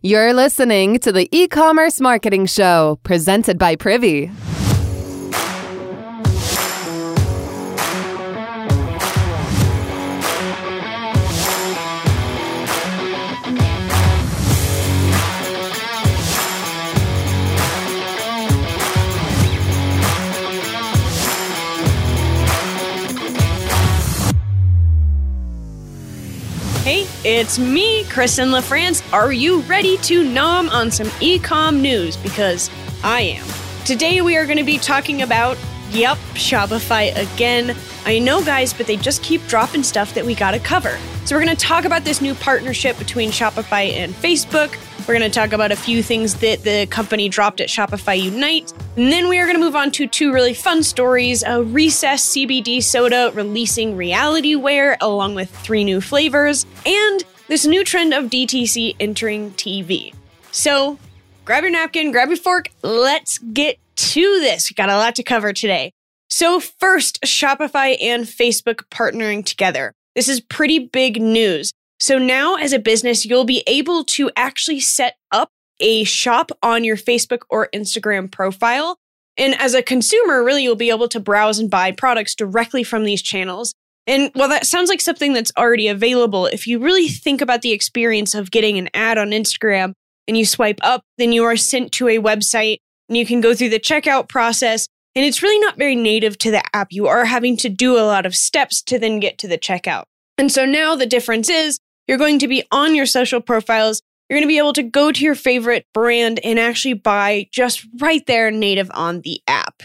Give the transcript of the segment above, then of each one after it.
You're listening to the e commerce marketing show presented by Privy. It's me, Kristen LaFrance. Are you ready to nom on some ecom news? Because I am. Today we are going to be talking about, yep, Shopify again. I know, guys, but they just keep dropping stuff that we got to cover. So we're going to talk about this new partnership between Shopify and Facebook. We're going to talk about a few things that the company dropped at Shopify Unite. And then we are going to move on to two really fun stories a Recess CBD soda releasing reality wear along with three new flavors, and this new trend of DTC entering TV. So grab your napkin, grab your fork, let's get to this. We got a lot to cover today. So, first, Shopify and Facebook partnering together. This is pretty big news. So now as a business, you'll be able to actually set up a shop on your Facebook or Instagram profile. And as a consumer, really, you'll be able to browse and buy products directly from these channels. And while that sounds like something that's already available, if you really think about the experience of getting an ad on Instagram and you swipe up, then you are sent to a website and you can go through the checkout process. And it's really not very native to the app. You are having to do a lot of steps to then get to the checkout. And so now the difference is you're going to be on your social profiles. You're going to be able to go to your favorite brand and actually buy just right there native on the app.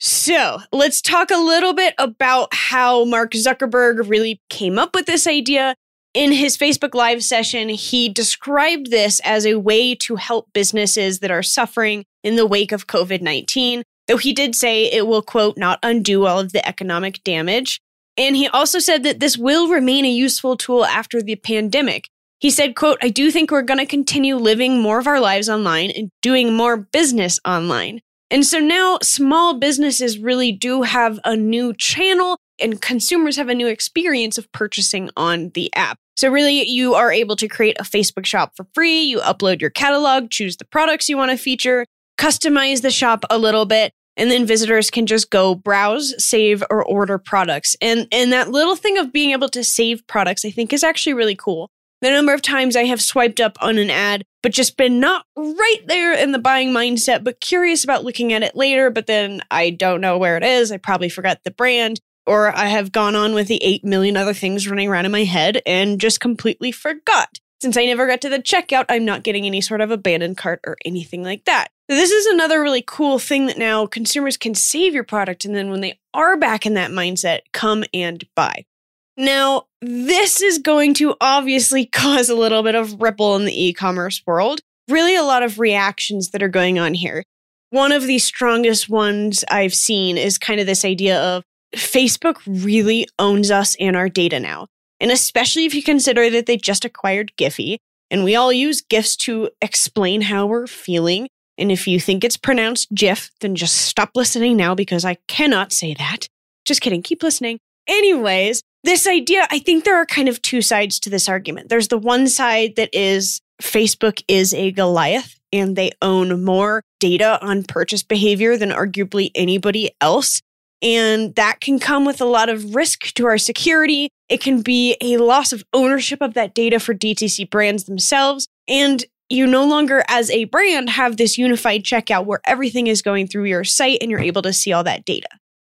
So let's talk a little bit about how Mark Zuckerberg really came up with this idea. In his Facebook Live session, he described this as a way to help businesses that are suffering in the wake of COVID 19, though he did say it will, quote, not undo all of the economic damage. And he also said that this will remain a useful tool after the pandemic. He said, quote, I do think we're going to continue living more of our lives online and doing more business online. And so now small businesses really do have a new channel and consumers have a new experience of purchasing on the app. So really you are able to create a Facebook shop for free. You upload your catalog, choose the products you want to feature, customize the shop a little bit, and then visitors can just go browse, save, or order products. And and that little thing of being able to save products, I think, is actually really cool. The number of times I have swiped up on an ad, but just been not right there in the buying mindset, but curious about looking at it later, but then I don't know where it is. I probably forgot the brand, or I have gone on with the 8 million other things running around in my head and just completely forgot. Since I never got to the checkout, I'm not getting any sort of abandoned cart or anything like that. This is another really cool thing that now consumers can save your product and then when they are back in that mindset, come and buy. Now, this is going to obviously cause a little bit of ripple in the e commerce world. Really, a lot of reactions that are going on here. One of the strongest ones I've seen is kind of this idea of Facebook really owns us and our data now. And especially if you consider that they just acquired Giphy, and we all use GIFs to explain how we're feeling. And if you think it's pronounced GIF, then just stop listening now because I cannot say that. Just kidding, keep listening. Anyways, this idea, I think there are kind of two sides to this argument. There's the one side that is Facebook is a Goliath and they own more data on purchase behavior than arguably anybody else. And that can come with a lot of risk to our security. It can be a loss of ownership of that data for DTC brands themselves. And you no longer, as a brand, have this unified checkout where everything is going through your site and you're mm-hmm. able to see all that data.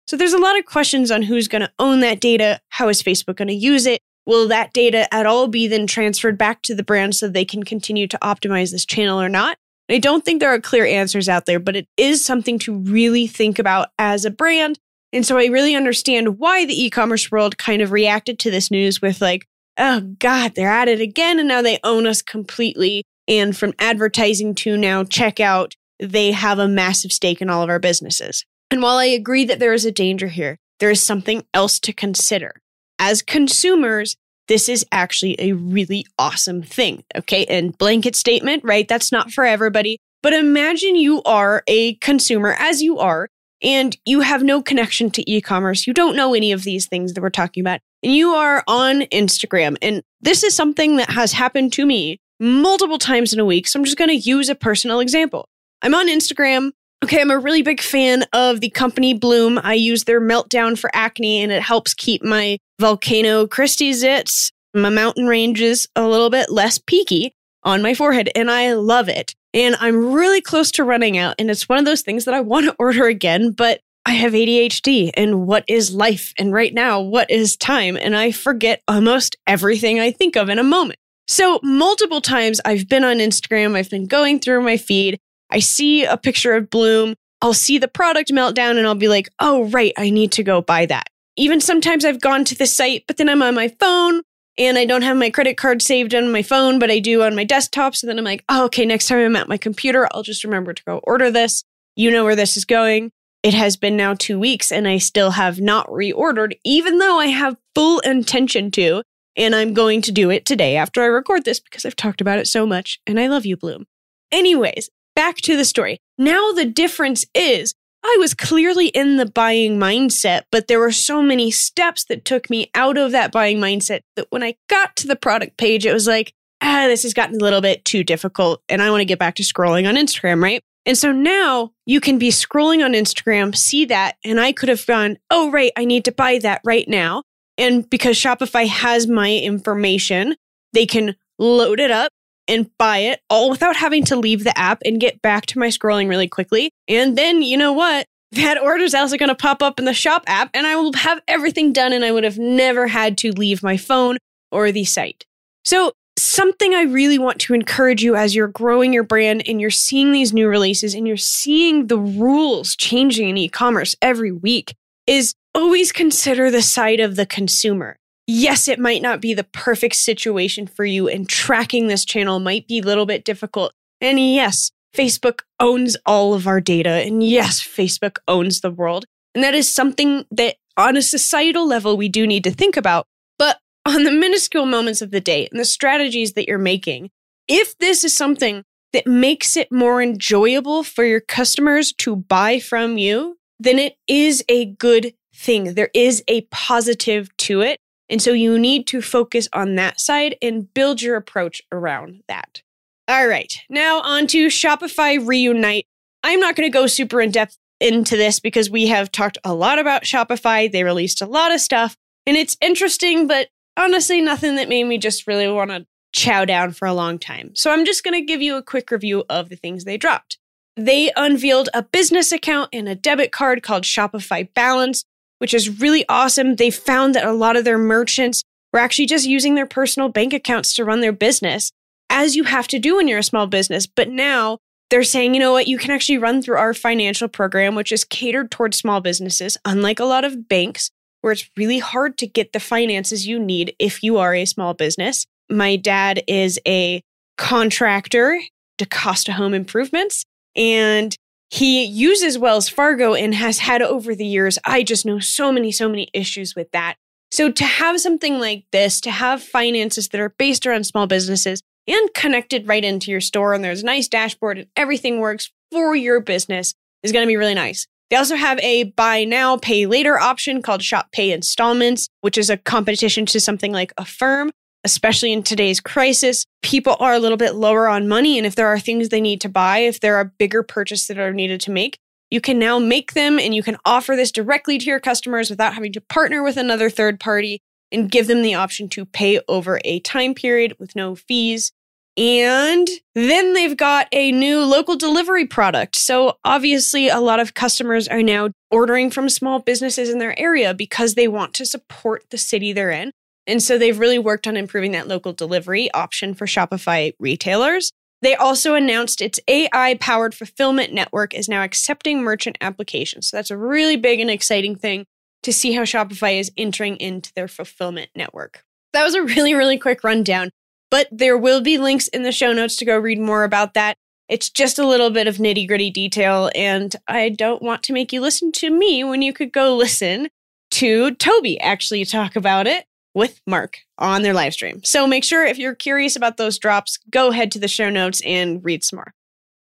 So there's a lot of questions on who's going to own that data. How is Facebook going to use it? Will that data at all be then transferred back to the brand so they can continue to optimize this channel or not? I don't think there are clear answers out there, but it is something to really think about as a brand and so I really understand why the e commerce world kind of reacted to this news with, like, oh God, they're at it again. And now they own us completely. And from advertising to now checkout, they have a massive stake in all of our businesses. And while I agree that there is a danger here, there is something else to consider. As consumers, this is actually a really awesome thing. Okay. And blanket statement, right? That's not for everybody. But imagine you are a consumer, as you are, and you have no connection to e commerce, you don't know any of these things that we're talking about, and you are on Instagram, and this is something that has happened to me multiple times in a week. So I'm just going to use a personal example. I'm on Instagram. Okay, I'm a really big fan of the company Bloom. I use their meltdown for acne and it helps keep my volcano Christie zits, my mountain ranges a little bit less peaky on my forehead. And I love it. And I'm really close to running out. And it's one of those things that I want to order again, but I have ADHD and what is life? And right now, what is time? And I forget almost everything I think of in a moment. So, multiple times I've been on Instagram, I've been going through my feed, I see a picture of Bloom, I'll see the product meltdown, and I'll be like, oh, right, I need to go buy that. Even sometimes I've gone to the site, but then I'm on my phone and I don't have my credit card saved on my phone, but I do on my desktop. So then I'm like, oh, okay, next time I'm at my computer, I'll just remember to go order this. You know where this is going. It has been now two weeks and I still have not reordered, even though I have full intention to. And I'm going to do it today after I record this because I've talked about it so much and I love you, Bloom. Anyways, back to the story. Now the difference is I was clearly in the buying mindset, but there were so many steps that took me out of that buying mindset that when I got to the product page, it was like, ah, this has gotten a little bit too difficult and I want to get back to scrolling on Instagram, right? And so now you can be scrolling on Instagram, see that, and I could have gone, oh, right, I need to buy that right now. And because Shopify has my information, they can load it up and buy it all without having to leave the app and get back to my scrolling really quickly. And then, you know what? That order is also going to pop up in the shop app and I will have everything done and I would have never had to leave my phone or the site. So something I really want to encourage you as you're growing your brand and you're seeing these new releases and you're seeing the rules changing in e commerce every week is always consider the side of the consumer. Yes, it might not be the perfect situation for you, and tracking this channel might be a little bit difficult. And yes, Facebook owns all of our data. And yes, Facebook owns the world. And that is something that on a societal level we do need to think about But on the minuscule moments of the day and the strategies that you're making, if this is something that makes it more enjoyable for your customers to buy from you, then it is a good thing. There is a positive to it. And so you need to focus on that side and build your approach around that. All right, now on to Shopify Reunite. I'm not going to go super in depth into this because we have talked a lot about Shopify. They released a lot of stuff and it's interesting, but honestly nothing that made me just really want to chow down for a long time. So I'm just going to give you a quick review of the things they dropped. They unveiled a business account and a debit card called Shopify Balance, which is really awesome. They found that a lot of their merchants were actually just using their personal bank accounts to run their business, as you have to do when you're a small business. But now they're saying, you know what, you can actually run through our financial program, which is catered towards small businesses, unlike a lot of banks where it's really hard to get the finances you need if you are a small business. My dad is a contractor to Costa Home Improvements, and he uses Wells Fargo and has had over the years. I just know so many, so many issues with that. So to have something like this, to have finances that are based around small businesses and connected right into your store, and there's a nice dashboard and everything works for your business is going to be really nice. They also have a buy now, pay later option called Shop Pay Installments, which is a competition to something like Affirm. Especially in today's crisis, people are a little bit lower on money. And if there are things they need to buy, if there are bigger purchases that are needed to make, you can now make them and you can offer this directly to your customers without having to partner with another third party and give them the option to pay over a time period with no fees. And then they've got a new local delivery product. So obviously, a lot of customers are now ordering from small businesses in their area because they want to support the city they're in. And so they've really worked on improving that local delivery option for Shopify retailers. They also announced its AI powered fulfillment network is now accepting merchant applications. So that's a really big and exciting thing to see how Shopify is entering into their fulfillment network. That was a really, really quick rundown but there will be links in the show notes to go read more about that. It's just a little bit of nitty gritty detail, and I don't want to make you listen to me when you could go listen to Tobi actually talk about it with Mark on their live stream. So make sure if you're curious about those drops, go ahead to the show notes and read some more.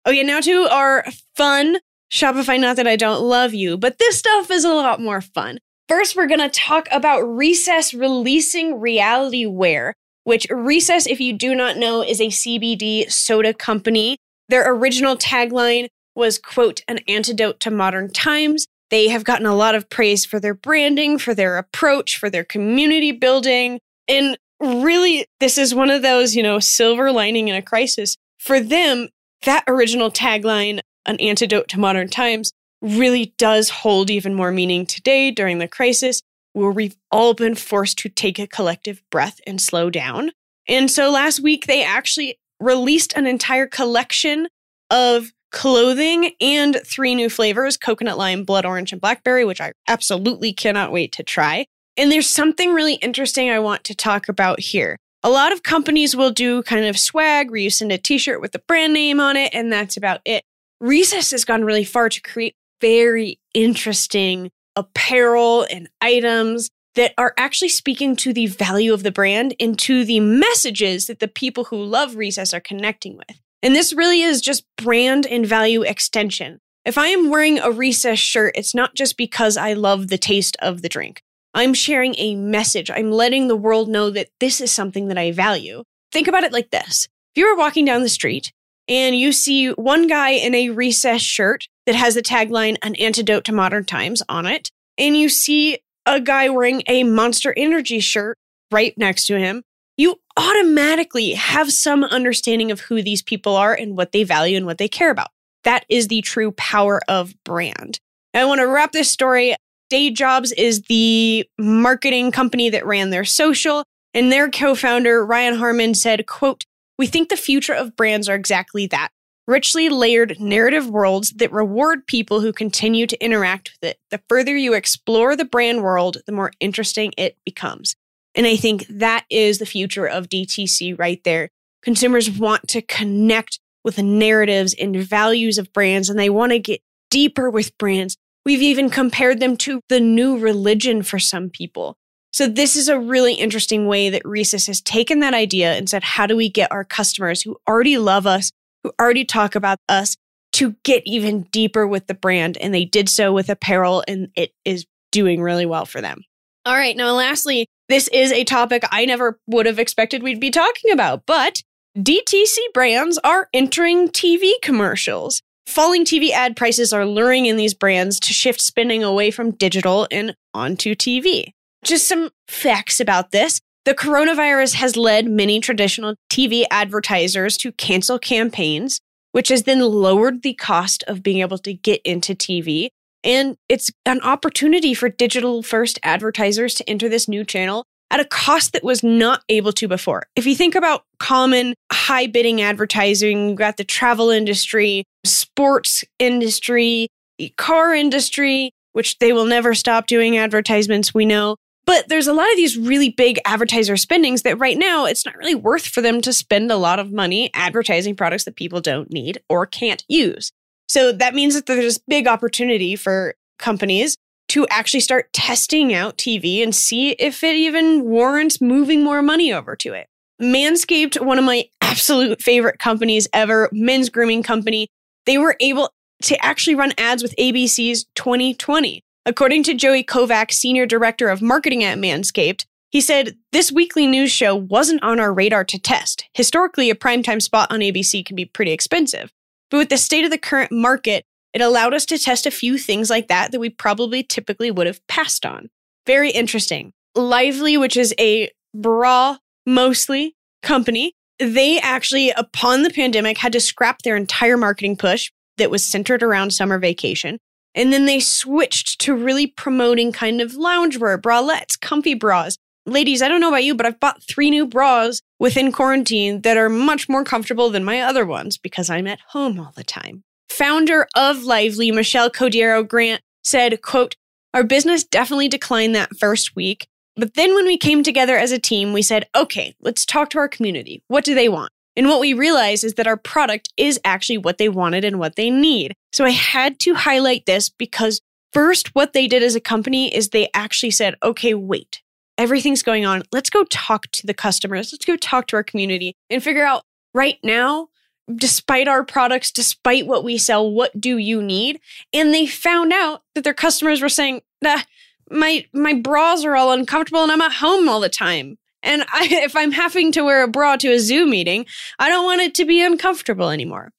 Oh, okay, now to our fun Shopify. Not that I don't love you, but this stuff is a lot more fun. First, we're going to talk about Recess releasing reality wear, which Recess, if you do not know, is a CBD soda company. Their original tagline was, quote, an antidote to modern times. They have gotten a lot of praise for their branding, for their approach, for their community building. And really, this is one of those, you know, silver lining in a crisis. For them, that original tagline, an antidote to modern times, really does hold even more meaning today during the crisis where we've all been forced to take a collective breath and slow down. And so last week, they actually released an entire collection of clothing and three new flavors coconut lime, blood orange, and blackberry, which I absolutely cannot wait to try. And there's something really interesting I want to talk about here. A lot of companies will do kind of swag where you send a t shirt with the brand name on it, and that's about it. Recess has gone really far to create very interesting apparel and items that are actually speaking to the value of the brand and to the messages that the people who love Recess are connecting with. And this really is just brand and value extension. If I am wearing a Recess shirt, it's not just because I love the taste of the drink. I'm sharing a message. I'm letting the world know that this is something that I value. Think about it like this. If you were walking down the street and you see one guy in a Recess shirt that has the tagline, an antidote to modern times on it, and you see a guy wearing a Monster Energy shirt right next to him, you automatically have some understanding of who these people are and what they value and what they care about. That is the true power of brand. I want to wrap this story. Day Jobs is the marketing company that ran their social, and their co-founder Ryan Harmon said, quote, "We think the future of brands are exactly that richly layered narrative worlds that reward people who continue to interact with it. The further you explore the brand world, the more interesting it becomes. And I think that is the future of DTC right there. Consumers want to connect with the narratives and values of brands, and they want to get deeper with brands. We've even compared them to the new religion for some people. So, this is a really interesting way that Recess has taken that idea and said, how do we get our customers who already love us who already talk about us to get even deeper with the brand. And they did so with apparel, and it is doing really well for them. All right. Now, lastly, this is a topic I never would have expected we'd be talking about, but DTC brands are entering TV commercials. Falling TV ad prices are luring in these brands to shift spending away from digital and onto TV. Just some facts about this. The coronavirus has led many traditional TV advertisers to cancel campaigns, which has then lowered the cost of being able to get into TV. And it's an opportunity for digital first advertisers to enter this new channel at a cost that was not able to before. If you think about common high bidding advertising, you've got the travel industry, sports industry, the car industry, which they will never stop doing advertisements, we know. But there's a lot of these really big advertiser spendings that right now it's not really worth for them to spend a lot of money advertising products that people don't need or can't use. So that means that there's this big opportunity for companies to actually start testing out TV and see if it even warrants moving more money over to it. Manscaped, one of my absolute favorite companies ever, men's grooming company, they were able to actually run ads with ABC's 2020. According to Joey Kovac, Senior Director of Marketing at Manscaped, he said, This weekly news show wasn't on our radar to test. Historically, a primetime spot on ABC can be pretty expensive. But with the state of the current market, it allowed us to test a few things like that that we probably typically would have passed on. Very interesting. Lively, which is a bra mostly company, they actually, upon the pandemic, had to scrap their entire marketing push that was centered around summer vacation and then they switched to really promoting kind of loungewear, bralettes, comfy bras. Ladies, I don't know about you, but I've bought three new bras within quarantine that are much more comfortable than my other ones because I'm at home all the time. Founder of Lively, Michelle Cordeiro Grant, said, quote, Our business definitely declined that first week. But then when we came together as a team, we said, okay, let's talk to our community. What do they want? And what we realized is that our product is actually what they wanted and what they need. So I had to highlight this because first, what they did as a company is they actually said, okay, wait, everything's going on. Let's go talk to the customers. Let's go talk to our community and figure out right now, despite our products, despite what we sell, what do you need? And they found out that their customers were saying, nah, my my bras are all uncomfortable and I'm at home all the time And I, if I'm having to wear a bra to a Zoom meeting, I don't want it to be uncomfortable anymore.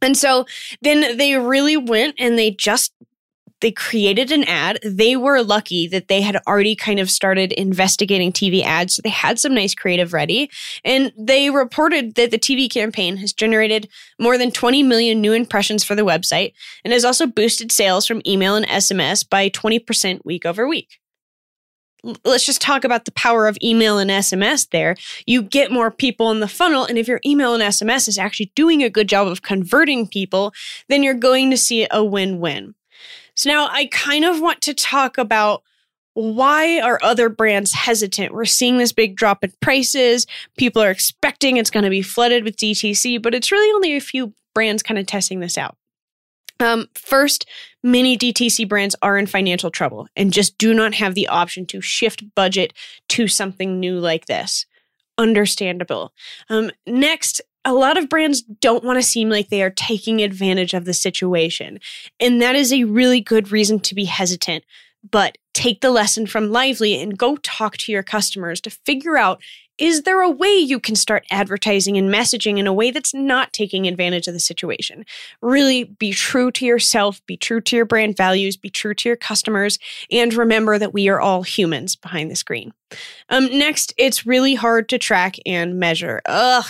And so then they really went and they just they created an ad. They were lucky that they had already kind of started investigating TV ads. So they had some nice creative ready. And they reported that the TV campaign has generated more than 20 million new impressions for the website and has also boosted sales from email and SMS by 20% week over week let's just talk about the power of email and SMS there. You get more people in the funnel. And if your email and SMS is actually doing a good job of converting people, then you're going to see a win win. So now I kind of want to talk about why are other brands hesitant? We're seeing this big drop in prices. People are expecting it's going to be flooded with DTC, but it's really only a few brands kind of testing this out. Um, first, many DTC brands are in financial trouble and just do not have the option to shift budget to something new like this. Understandable. Um, next, a lot of brands don't want to seem like they are taking advantage of the situation. And that is a really good reason to be hesitant. But take the lesson from Lively and go talk to your customers to figure out is there a way you can start advertising and messaging in a way that's not taking advantage of the situation? Really be true to yourself, be true to your brand values, be true to your customers, and remember that we are all humans behind the screen. Um, next, it's really hard to track and measure. Ugh.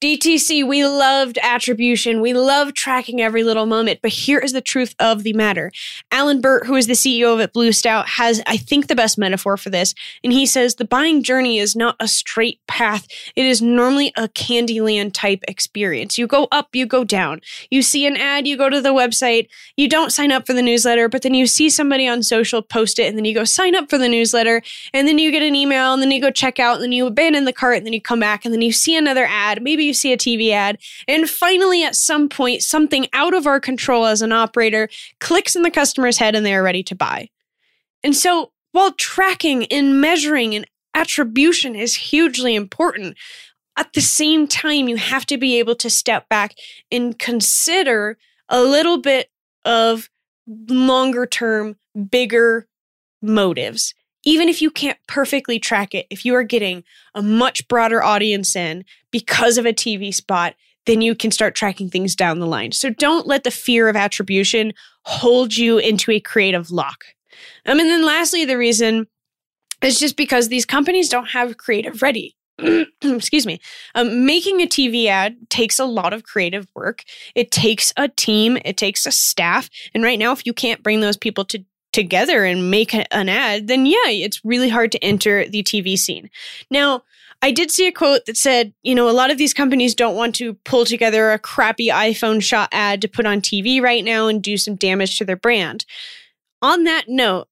DTC, we loved attribution. We love tracking every little moment. But here is the truth of the matter. Alan Burt, who is the CEO of it, Blue Stout, has, I think, the best metaphor for this. And he says the buying journey is not a straight path. It is normally a Candyland type experience. You go up, you go down. You see an ad, you go to the website. You don't sign up for the newsletter, but then you see somebody on social post it, and then you go sign up for the newsletter. And then you get an email, and then you go check out, and then you abandon the cart, and then you come back, and then you see another ad. Maybe you see a TV ad. And finally, at some point, something out of our control as an operator clicks in the customer's head and they are ready to buy. And so, while tracking and measuring and attribution is hugely important, at the same time, you have to be able to step back and consider a little bit of longer term, bigger motives even if you can't perfectly track it, if you are getting a much broader audience in because of a TV spot, then you can start tracking things down the line. So don't let the fear of attribution hold you into a creative lock. Um, and then lastly, the reason is just because these companies don't have creative ready. Excuse me. Um, making a TV ad takes a lot of creative work. It takes a team, it takes a staff. And right now, if you can't bring those people to together and make an ad, then yeah, it's really hard to enter the TV scene. Now, I did see a quote that said, you know, a lot of these companies don't want to pull together a crappy iPhone shot ad to put on TV right now and do some damage to their brand. On that note,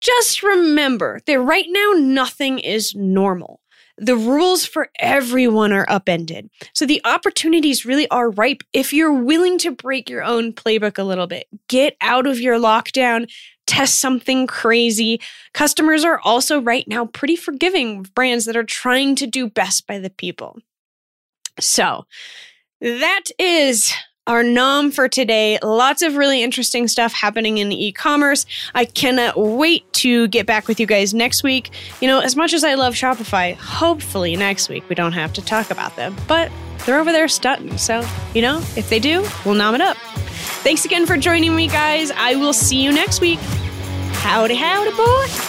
just remember that right now nothing is normal. The rules for everyone are upended. So the opportunities really are ripe if you're willing to break your own playbook a little bit. Get out of your lockdown, test something crazy. Customers are also right now pretty forgiving of brands that are trying to do best by the people. So, that is our nom for today. Lots of really interesting stuff happening in e commerce. I cannot wait to get back with you guys next week. You know, as much as I love Shopify, hopefully next week we don't have to talk about them, but they're over there stunting. So, you know, if they do, we'll nom it up. Thanks again for joining me, guys. I will see you next week. Howdy, howdy, boy.